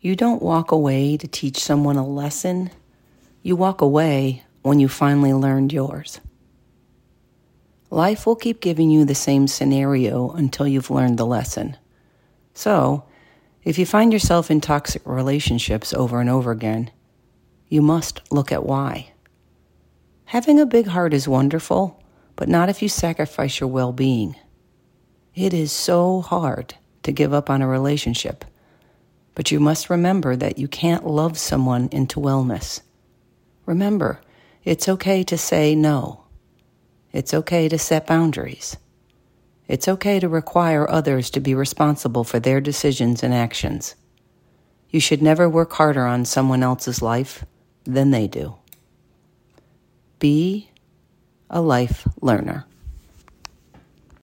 You don't walk away to teach someone a lesson. You walk away when you finally learned yours. Life will keep giving you the same scenario until you've learned the lesson. So, if you find yourself in toxic relationships over and over again, you must look at why. Having a big heart is wonderful, but not if you sacrifice your well being. It is so hard to give up on a relationship, but you must remember that you can't love someone into wellness. Remember, it's okay to say no. It's okay to set boundaries. It's okay to require others to be responsible for their decisions and actions. You should never work harder on someone else's life than they do. Be a life learner.